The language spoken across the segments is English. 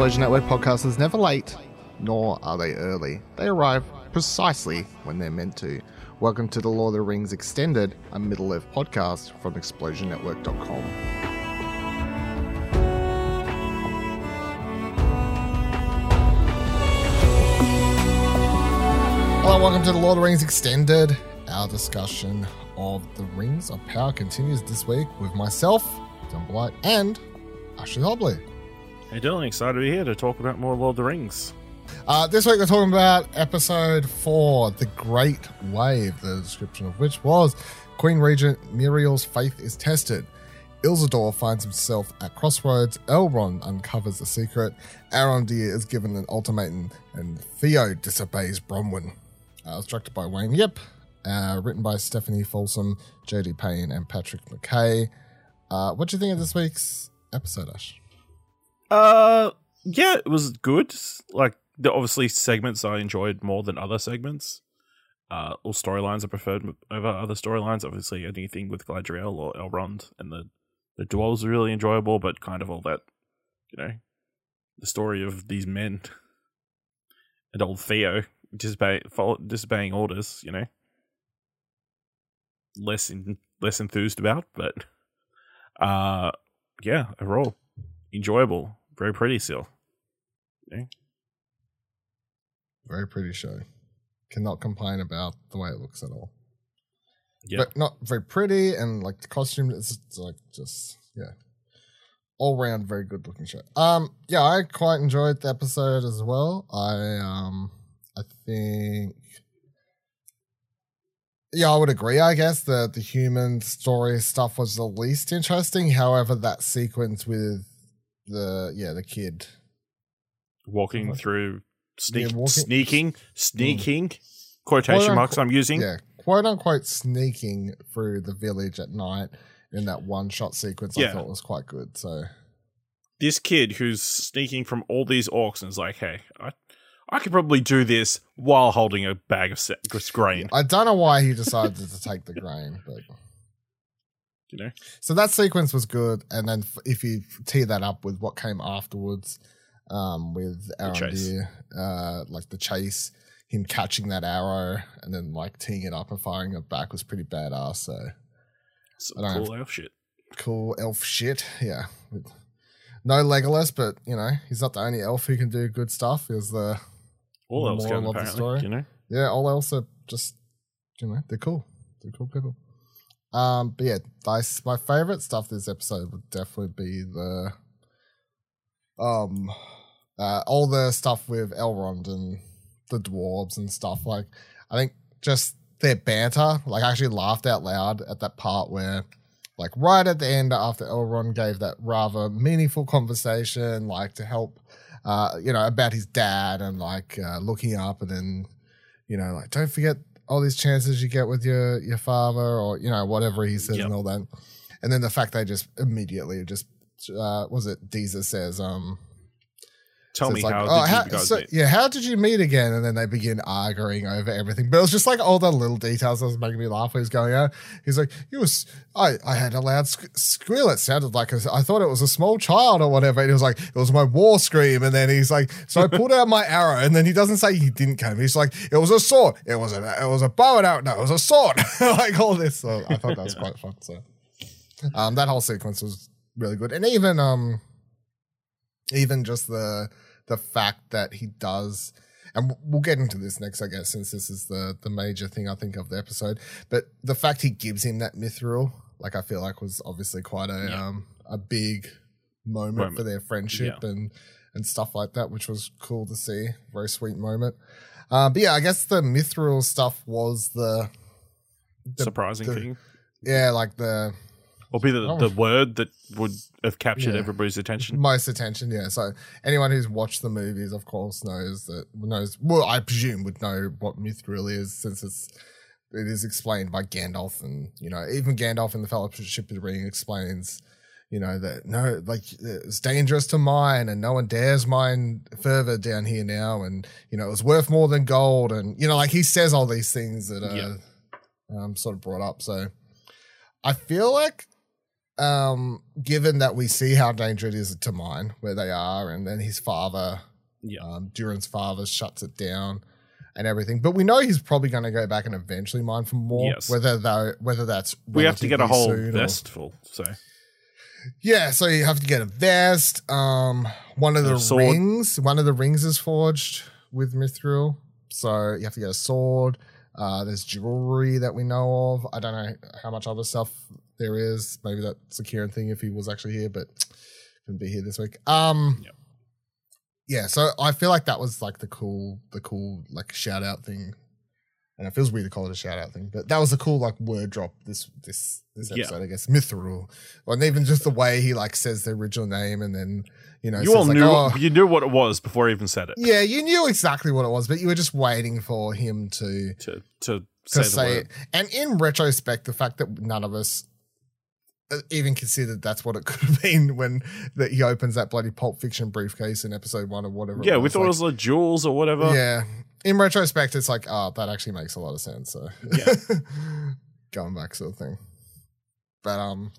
Explosion Network podcast is never late, nor are they early. They arrive precisely when they're meant to. Welcome to the Lord of the Rings Extended, a Middle Earth podcast from ExplosionNetwork.com. Hello, welcome to the Lord of the Rings Extended. Our discussion of the Rings of Power continues this week with myself, John Blight, and Ashley Hobley. Hey Dylan, excited to be here to talk about more Lord of the Rings. Uh, this week we're talking about episode four, The Great Wave, the description of which was Queen Regent Míriel's faith is tested. Isildur finds himself at crossroads. Elrond uncovers the secret. Arondir is given an ultimatum, and Theo disobeys Bronwyn. Uh, it was directed by Wayne Yip, uh, written by Stephanie Folsom, J.D. Payne, and Patrick McKay. Uh, what do you think of this week's episode, Ash? Uh, yeah, it was good. Like the obviously segments I enjoyed more than other segments. Uh, storylines I preferred over other storylines. Obviously, anything with Galadriel or Elrond and the the duels were really enjoyable, but kind of all that, you know, the story of these men and old Theo disobey, follow, disobeying orders. You know, less in, less enthused about, but uh, yeah, overall enjoyable, very pretty seal. Okay. Very pretty show. Cannot complain about the way it looks at all. Yeah. But not very pretty and like the costume is like just yeah. All round very good looking show. Um yeah, I quite enjoyed the episode as well. I um I think yeah, I would agree. I guess the the human story stuff was the least interesting. However, that sequence with the yeah the kid walking through sneak, Yeah, walking- sneaking sneaking mm. quotation Quote, marks I'm using. yeah quote unquote sneaking through the village at night in that one shot sequence I thought was quite good. So This kid who's sneaking from all these orcs and is like, "Hey, I I could probably do this while holding a bag of grain." I don't know why he decided to take the grain, but You know, so that sequence was good. And then if you tee that up with what came afterwards, um, with chase. Arondir, uh, like the chase, him catching that arrow and then like teeing it up and firing it back was pretty badass. So some I don't cool elf shit. cool elf shit. Yeah. With no Legolas, but you know, he's not the only elf who can do good stuff. Was the All elves can of the story. You know, yeah, all elves are just you know, they're cool. They're cool people. Um, but yeah, my favorite stuff this episode would definitely be the um uh all the stuff with Elrond and the dwarves and stuff. Like I think just their banter, like I actually laughed out loud at that part where like right at the end after Elrond gave that rather meaningful conversation, like to help uh, you know, about his dad and like uh, looking up and then, you know, like don't forget all these chances you get with your your father or you know whatever he says Yep. and all that, and then the fact they just immediately just uh, was it Disa says um tell so me like, how oh, did how- so- meet? yeah, how did you meet again? And then they begin arguing over everything. But it was just like all the little details that was making me laugh. He's going out. He's like, "You was I I had a loud squeal. It sounded like a, I thought it was a small child or whatever." And he was like, "It was my war scream." And then he's like, "So I pulled out my arrow." And then he doesn't say he didn't come. He's like, "It was a sword. It was a it was a bow and arrow. No, it was a sword." like all this. So I thought that was quite fun. So um, that whole sequence was really good, and even um even just the the fact that he does and we'll get into this next i guess since this is the the major thing i think of the episode but the fact he gives him that mithril like i feel like was obviously quite a Yeah. um a big moment, Moment. for their friendship and and stuff like that which was cool to see very sweet moment uh, but yeah i guess the mithril stuff was the, the Surprising the- thing. yeah like the Or be the, Oh. the word that would have captured Yeah. everybody's attention. most attention yeah so anyone who's watched the movies of course knows that knows well i presume would know what mithril is since it's it is explained by gandalf and you know even gandalf in the fellowship of the ring explains you know that no like it's dangerous to mine and no one dares mine further down here now and you know it was worth more than gold and you know like he says all these things that are Yeah. um, sort of brought up so i feel like um, given that we see how dangerous it is to mine where they are, and then his father, Yeah. um, Durin's father, shuts it down and everything. But we know he's probably going to go back and eventually mine for more. Yes. Whether though, whether that's we have to get a whole soon or- full. So Yeah, so you have to get a vest. Um, one of the rings, one of the rings is forged with Mithril, so you have to get a sword. Uh, there's jewelry that we know of. I don't know how much other stuff there is. Maybe that's a Kieran thing if he was actually here, but couldn't be here this week. Um, Yep. yeah. So I feel like that was like the cool, the cool like shout out thing. And it feels weird to call it a shout out thing, but that was a cool like word drop this this this episode, I guess. Mithril. And even just the way he like says the original name and then you know you all like, knew "Oh." you knew what it was before he even said it. Yeah, you knew exactly what it was, but you were just waiting for him to To to to say say it. And in retrospect, the fact that none of us even considered that's what it could have been when that he opens that bloody Pulp Fiction briefcase in episode one or whatever. Yeah, we thought it was like jewels or whatever. Yeah. In retrospect, it's like, oh, that actually makes a lot of sense. So Yeah. going back sort of thing. But um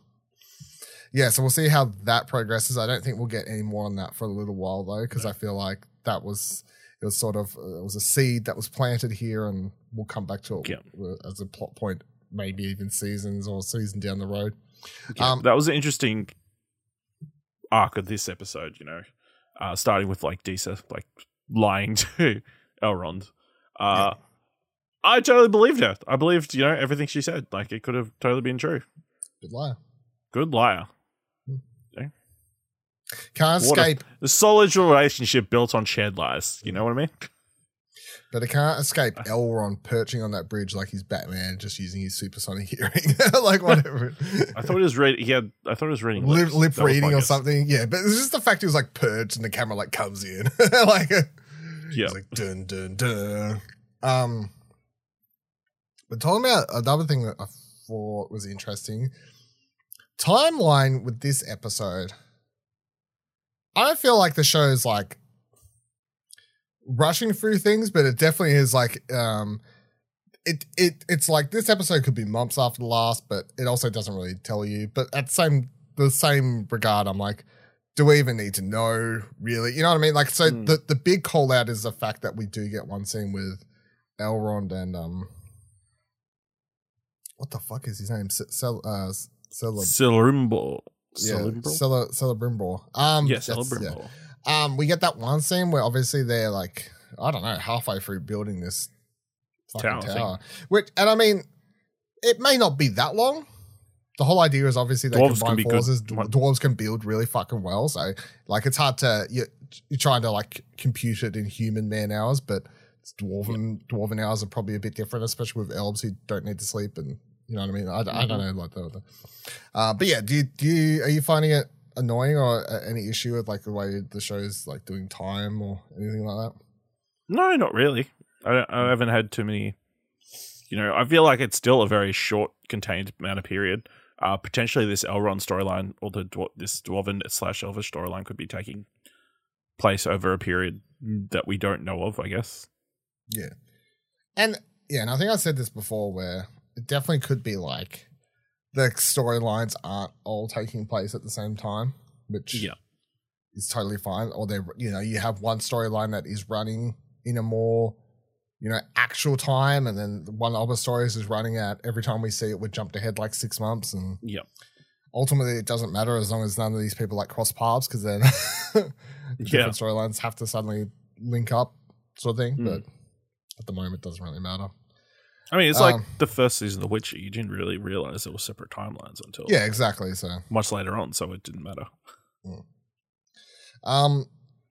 yeah, so we'll see how that progresses. I don't think we'll get any more on that for a little while though, because I feel like that was it was sort of it was a seed that was planted here, and we'll come back to it Yeah. as a plot point, maybe even seasons or season down the road. Yeah, Um, that was an interesting arc of this episode, you know, uh, starting with like Disa like lying to Elrond. Uh, I totally believed her. I believed, you know, everything she said. Like it could have totally been true. Good liar. Good liar. Can't What a- escape, The solid relationship built on shared lies. You know what I mean? But it can't escape Elrond perching on that bridge like he's Batman, just using his supersonic hearing, like whatever. I thought he was reading. He had. I thought he was reading lip, lips. lip reading or something. Yeah, but it's just the fact he was like purged and the camera like comes in, like Yeah. like dun dun dun. Um, but talking about another thing that I thought was interesting, timeline with this episode. I don't feel like the show is like rushing through things, but it definitely is like um it it it's like this episode could be months after the last, but it also doesn't really tell you. But at the same the same regard, I'm like, do we even need to know really? You know what I mean? Like, so Hmm. the the big call out is the fact that we do get one scene with Elrond and um, what the fuck is his name? Cel uh, Cel Celebrimbo. yeah, Celebrimbo. Celebrimbor. Um, Yeah, that's- yeah. Um, we get that one scene where obviously they're like, I don't know, halfway through building this fucking Tower tower. Which, and I mean, it may not be that long. The whole idea is obviously they Dwarves can combine good. forces. Dw- Dwarves can build really fucking well. So, like, it's hard to you, you're trying to like compute it in human man hours, but it's dwarven dwarven hours are probably a bit different, especially with elves who don't need to sleep and you know what I mean. I, I don't Mm-hmm. know like the uh, but yeah, do you, do you are you finding it annoying or uh, any issue with like the way the show's like doing time or anything like that? No, not really. I, I haven't had too many. You know, I feel like it's still a very short, contained amount of period. Uh, potentially, this Elrond storyline or the this dwarven slash elvish storyline could be taking place over a period that we don't know of. I guess. Yeah. And yeah, and I think I said this before where it definitely could be like the storylines aren't all taking place at the same time, which Yeah. is totally fine. Or they're you know, you have one storyline that is running in a more you know, actual time, and then one other stories is running at every time we see it, we're jumped ahead like six months, and Yeah. ultimately it doesn't matter as long as none of these people like cross paths because then the Yeah. different storylines have to suddenly link up, sort of thing. Hmm. But at the moment, it doesn't really matter. I mean, it's like Um, the first season of The Witcher. You didn't really realize there were separate timelines until Yeah, exactly. So, much later on, so it didn't matter. um,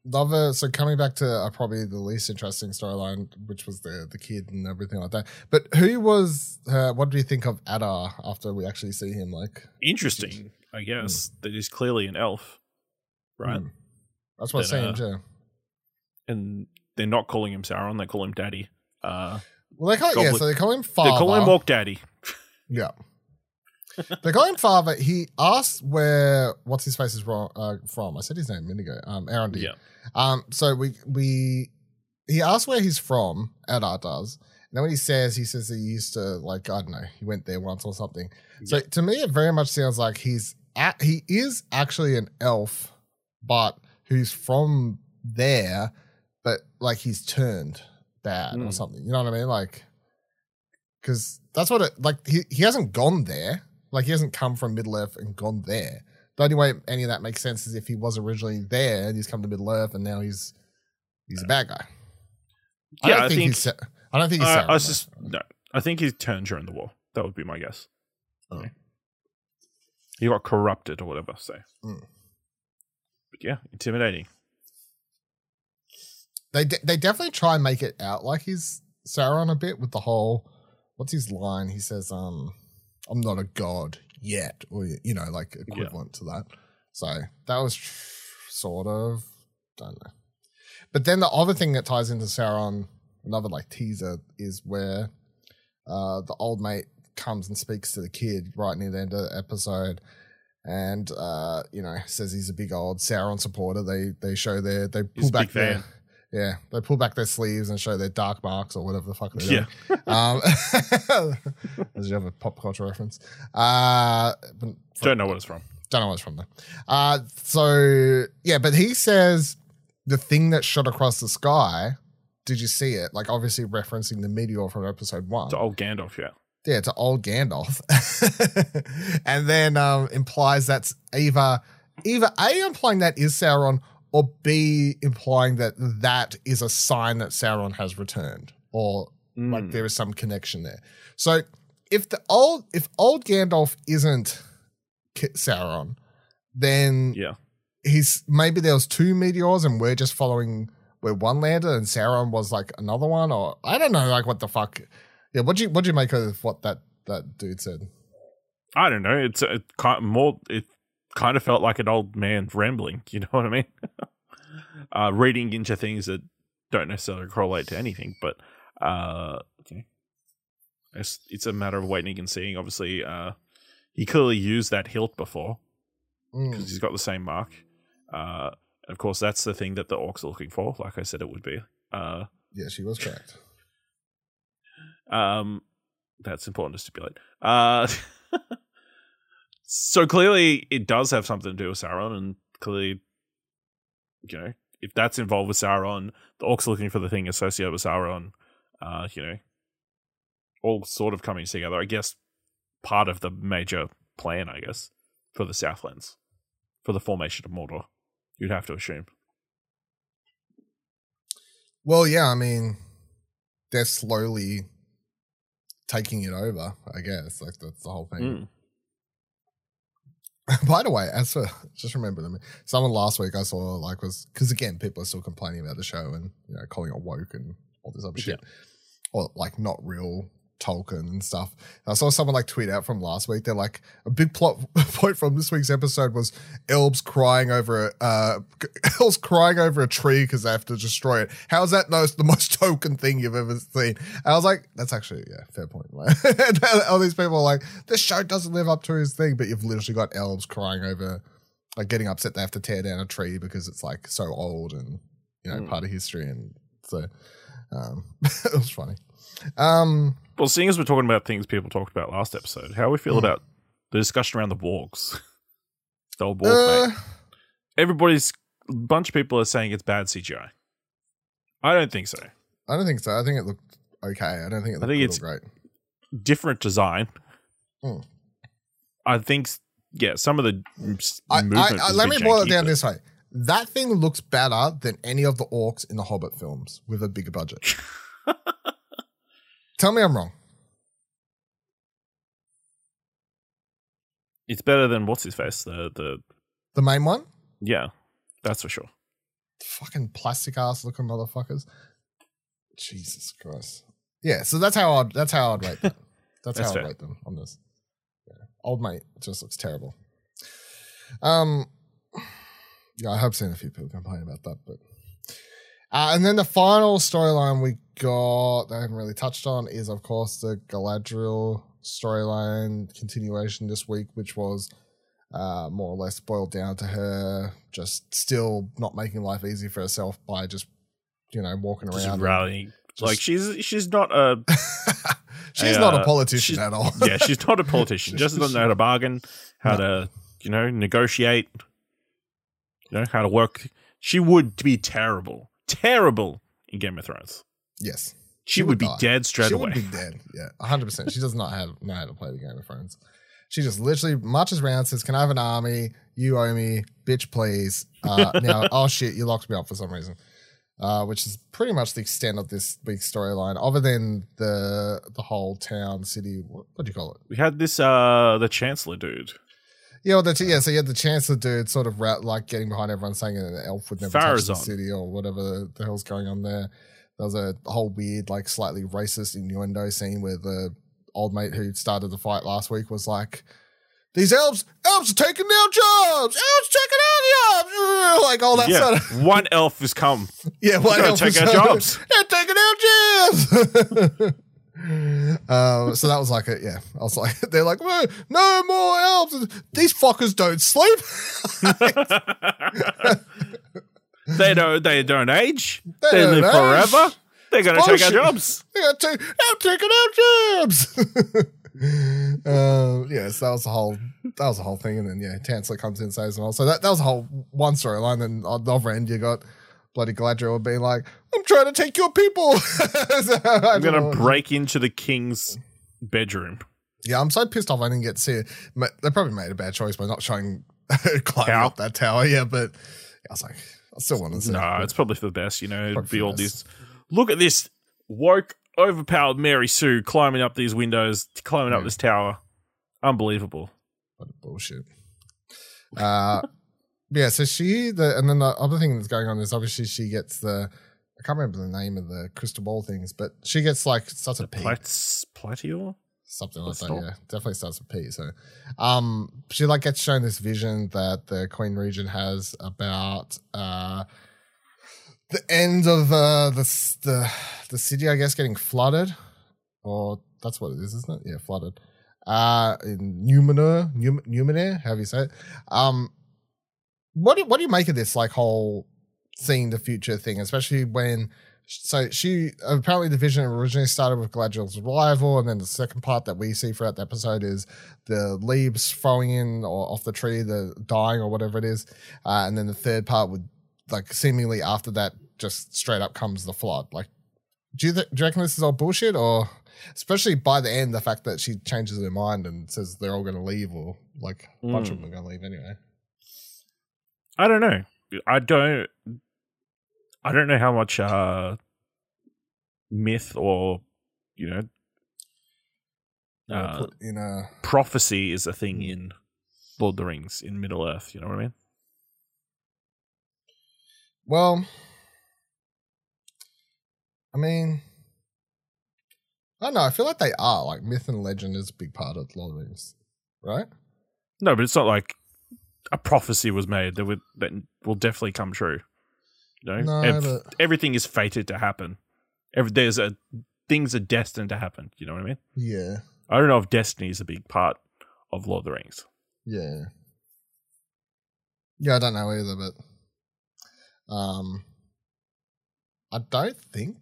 the other, so coming back to uh, probably the least interesting storyline, which was the the kid and everything like that. But who was? Uh, what do you think of Adar after we actually see him? Like, Interesting, I guess. That he's clearly an elf, right? hmm. That's what I'm saying uh, too. And they're not calling him Sauron; they call him Daddy. Uh, Well, they call yeah, so they call him father. they call him Walk Daddy. Yeah. they call him father. He asks where what's his face is wrong uh, from. I said his name a minute ago. Um, Arondir. Yeah. Um, so we we he asks where he's from. Adar does. And then when he says, he says he used to like I don't know, he went there once or something. So to me, it very much sounds like he's a- he is actually an elf, but who's from there, but like he's turned bad or Mm. something. You know what I mean? Like, because that's what it like. He he hasn't gone there. Like he hasn't come from Middle Earth and gone there. The only way any of that makes sense is if he was originally there and he's come to Middle Earth and now he's he's a bad guy. Yeah, don't I think. he's. I don't think he's. I, I was just no. I think he turned during the war. That would be my guess. Oh. He got corrupted or whatever. So, Mm. but yeah, intimidating. They de- they definitely try and make it out like he's Sauron a bit with the whole what's his line? He says, "Um, I'm not a god yet," or you know, like equivalent to that. So that was tr- sort of don't know. But then the other thing that ties into Sauron, another like teaser, is where uh the old mate comes and speaks to the kid right near the end of the episode. And uh, you know, says he's a big old Sauron supporter. They they show their they pull He's back their fan. Yeah, they pull back their sleeves and show their dark marks or whatever the fuck they're Yeah. doing. Um, as you have a pop culture reference. Uh, but Don't know what it's from. don't know what it's from there. Uh, so yeah, but he says the thing that shot across the sky. Did you see it? Like obviously referencing the meteor from episode one. To old Gandalf, yeah. Yeah, to old Gandalf, and then um, implies that's either either a implying that is Sauron, or b implying that that is a sign that Sauron has returned, or like Mm. there is some connection there. So if the old if old Gandalf isn't Sauron, then yeah. he's maybe there was two meteors and we're just following where one landed and Sauron was like another one, or I don't know, like what the fuck. Yeah, what do you what do you make of what that that dude said? I don't know. It's a, it kind more. It kind of felt like an old man rambling. You know what I mean? uh, reading into things that don't necessarily correlate to anything, but uh, okay. It's it's a matter of waiting and seeing. Obviously, uh, he clearly used that hilt before Mm. because he's got the same mark. Uh, of course, that's the thing that the orcs are looking for. Like I said, it would be. Uh, Yeah, she was correct. Um, that's important to stipulate. Uh, so clearly, it does have something to do with Sauron, and clearly, you know, if that's involved with Sauron, the orcs are looking for the thing associated with Sauron. Uh, you know, all sort of coming together. I guess part of the major plan, I guess, for the Southlands, for the formation of Mordor. You'd have to assume. Well, yeah, I mean, they're slowly taking it over. I guess like that's the whole thing. Mm. By the way, as for just remember them, someone last week I saw like was because again people are still complaining about the show and you know calling it woke and all this other shit, or like not real Tolkien and stuff. I saw someone like tweet out from last week. They're like a big plot point from this week's episode was elves crying over a uh, elves crying over a tree because they have to destroy it. How is that no, the most Tolkien thing you've ever seen? And I was like, that's actually yeah, fair point. Like, all these people are like, this show doesn't live up to his thing, but you've literally got elves crying over like getting upset they have to tear down a tree because it's like so old and you know Mm. part of history and so um it was funny. Um Well, seeing as we're talking about things people talked about last episode, how we feel Hmm. about the discussion around the wargs? the old warg uh, mate. Everybody's a bunch of people are saying it's bad CGI. I don't think so. I don't think so. I think it looked okay. I don't think it I looked think it's- great. Different design. Hmm. I think, yeah, some of the I, movement. I, I, let me boil it down this way. That thing looks better than any of the orcs in the Hobbit films with a bigger budget. Tell me I'm wrong. It's better than what's his face. The the The main one, yeah, that's for sure. fucking plastic ass looking motherfuckers. Jesus Christ. Yeah, so that's how I'd that's how I'd rate that. That's, That's how fair. I'd rate them on this. Yeah. Old mate just looks terrible. Um yeah, I have seen a few people complain about that, but uh, and then the final storyline we got that I haven't really touched on is of course the Galadriel storyline continuation this week, which was uh, more or less boiled down to her just still not making life easy for herself by just you know walking Just around. rallying. just- like she's she's not a she's a, not a uh, politician at all. yeah she's not a politician. Just doesn't know how to bargain, how to you know, negotiate, you know, how to work. She would be terrible, terrible in Game of Thrones. Yes. She, She would, would be die. dead straight she away. would be dead. Yeah, hundred percent. She does not have know how to play the Game of Thrones. She just literally marches around, says, "Can I have an army? You owe me, bitch, please." Uh, now, oh shit, you locked me up for some reason. Uh, which is pretty much the extent of this big storyline, other than the the whole town, city. What, what do you call it? we had this, uh, the Chancellor dude. Yeah, well, the, yeah. So you had the chancellor dude sort of like getting behind everyone, saying that an elf would never touch the city or whatever the hell's going on there. There was a whole weird, like slightly racist innuendo scene where the old mate who started the fight last week was like, "These elves, elves are taking down jobs, elves taking down jobs," like all that yeah, sort of one elf has come. yeah. Gotta elf take our jobs. They're taking down jobs. Um, so that was like a yeah. I was like, they're like, "Whoa, no more elves. These fuckers don't sleep. they don't. They don't age. They They, don't live age. forever. They're gonna take our jobs. They're, ta- taking our jobs. um, yeah, so that was the whole that was the whole thing, and then yeah, Chancellor comes in and saves them all. So that, that was a whole one storyline. And on the other end, you got bloody Galadriel be like, "I'm trying to take your people." So, I'm gonna break into the king's bedroom. Yeah, I'm so pissed off I didn't get to see it. They probably made a bad choice by not showing her climbing How? up that tower. Yeah, but I was like, I still want to see. No, it. it's probably for the best. You know, it'd be all this. Look at this woke, overpowered Mary Sue climbing up these windows, climbing up this tower. Unbelievable. What a bullshit. Uh, yeah, so she the and then the other thing that's going on is obviously she gets the I can't remember the name of the crystal ball things, but she gets like starts a P, Plats, Platior? something like that. Yeah, definitely starts with P. So, um, she like gets shown this vision that the Queen Regent has about uh the end of uh the the the city, I guess, getting flooded, or that's what it is, isn't it? Yeah, flooded. Uh, in Numenor, Num- Numenor, however you say it. Um, what do what do you make of this like whole seeing the future thing, especially when? So she apparently the vision originally started with Galadriel's arrival, and then the second part that we see throughout the episode is the leaves throwing in or off the tree, the dying or whatever it is, uh, and then the third part would like seemingly after that just straight up comes the flood. Like, do you, th- do you reckon this is all bullshit, or especially by the end, the fact that she changes her mind and says they're all going to leave, or like a bunch of Mm. them are going to leave anyway? I don't know. I don't. I don't know how much uh, myth or you know Uh, in a prophecy is a thing Hmm. in Lord of the Rings in Middle Earth. You know what I mean? Well, I mean, I don't know. I feel like they are. Like myth and legend is a big part of Lord of the Rings, right? No, but it's not like a prophecy was made that would that will definitely come true. You know, No, Ev- but- everything is fated to happen. Every, there's a things are destined to happen. You know what I mean? Yeah, I don't know if destiny is a big part of Lord of the Rings. yeah, yeah. I don't know either, but um, I don't think.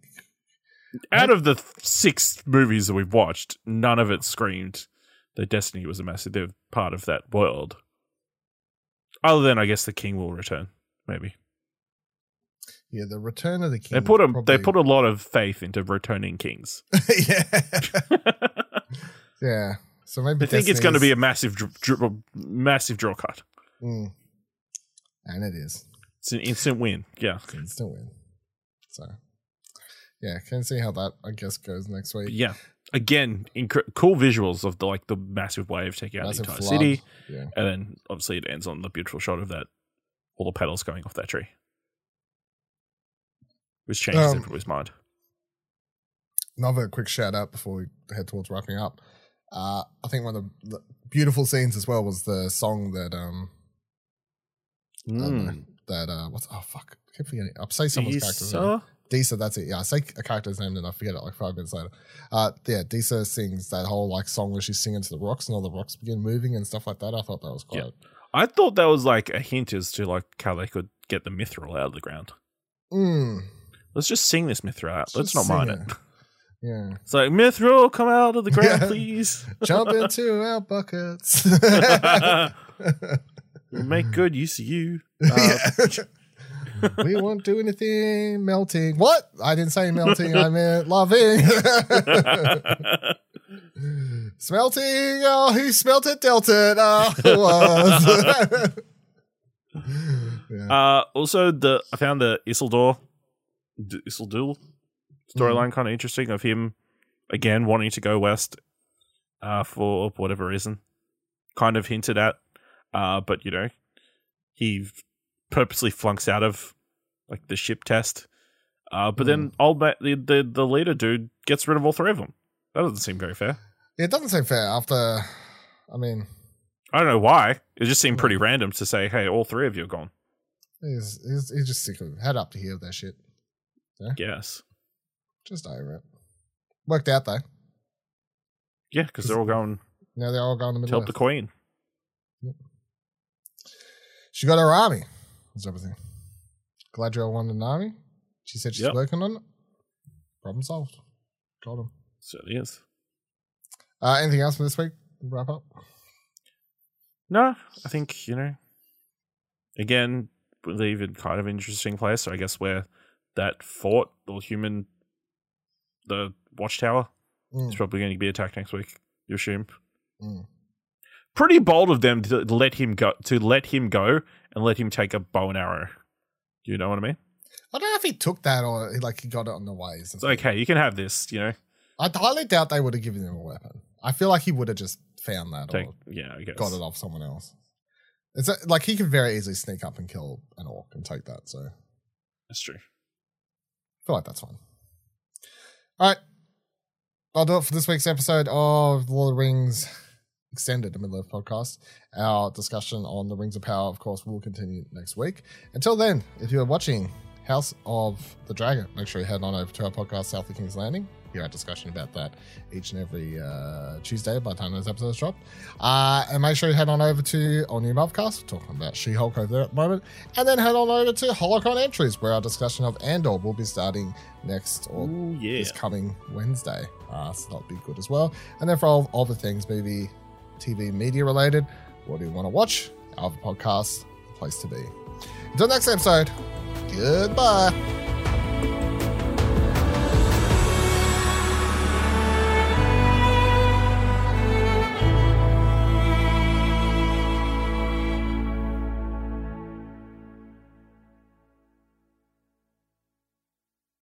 Out of the th- six movies that we've watched, none of it screamed that Destiny was a massive part of that world. Other than, I guess, the King will return. Maybe Yeah, the Return of the King. they put a they put a lot of faith into returning kings. yeah, yeah. So maybe I think it's going to be a massive, dr- dr- massive draw cut. Mm. and it is. It's an instant win. Yeah, still win. So, yeah, can see how that I guess goes next week. yeah. Again, inc- cool visuals of the like the massive wave taking out Massive the entire flood. city, Yeah, and then obviously it ends on the beautiful shot of that all the petals going off that tree, which changes Um, everybody's mind. another quick shout out before we head towards wrapping up. Uh, I think one of the, the beautiful scenes as well was the song that um I don't know, Mm. that uh what's oh fuck I keep forgetting. I'll say someone's character's name. Disa? That's it. Yeah, I say a character's name and I forget it like five minutes later. Uh, yeah, Disa sings that whole like song where she's singing to the rocks and all the rocks begin moving and stuff like that. I thought that was quite. Yeah. I thought that was like a hint as to like how they could get the mithril out of the ground. Mm, Let's just sing this mithril out. Let's Just not mine it. it. Yeah. It's like Mithril, come out of the ground, Yeah. please. Jump into our buckets. We'll make good use of you. Uh, we won't do anything melting. What? I didn't say melting. I meant loving. Smelting. Oh, he smelt it, dealt it. Oh, was. yeah. Uh, also, the I found the Isildur, D- Isildur storyline kind of interesting of him again wanting to go west uh, for whatever reason. Kind of hinted at, uh, but you know, he purposely flunks out of like the ship test. Uh, but then old ma- the, the the leader dude gets rid of all three of them. That doesn't seem very fair. It doesn't seem fair after. I mean, I don't know why. It just seemed pretty random to say, "Hey, all three of you are gone." he's, he's, he's just sick of it. Head up to hear that shit. Yes, Just over it. Worked out though. yeah, because they're all going Now they're all going to middle. help the queen. She got her army. That's everything. Galadriel wanted an army. She said she's Yep. working on it. Problem solved. Got him. Certainly is. Uh, anything else for this week? Wrap up. No, I think you know. Again, we leave in kind of interesting place. So I guess where that fort the human, the watchtower, Mm, is probably going to be attacked next week. You assume. mm. Pretty bold of them to let him go. To let him go and let him take a bow and arrow. Do you know what I mean? I don't know if he took that or like he got it on the ways. It's hey, you can have this. You know, I highly doubt they would have given him a weapon. I feel like he would have just found that take or yeah, I guess. got it off someone else. It's a, like he could very easily sneak up and kill an orc and take that. So That's true. I feel like that's fine. All right. I'll do it for this week's episode of Lord of the Rings Extended, the Middle Earth podcast. Our discussion on the Rings of Power, of course, will continue next week. Until then, if you are watching House of the Dragon, make sure you head on over to our podcast, South of King's Landing. Hear our discussion about that each and every uh, Tuesday by the time those episodes drop. Uh, and make sure you head on over to our new Mobcast, we're talking about She Hulk over there at the moment. And then head on over to Holocron Entries, where our discussion of Andor will be starting next or Oh yeah. this coming Wednesday. Uh, so that'll be good as well. And then for all other things movie, TV, media related, what do you want to watch? Our podcast, the place to be. Until next episode, goodbye.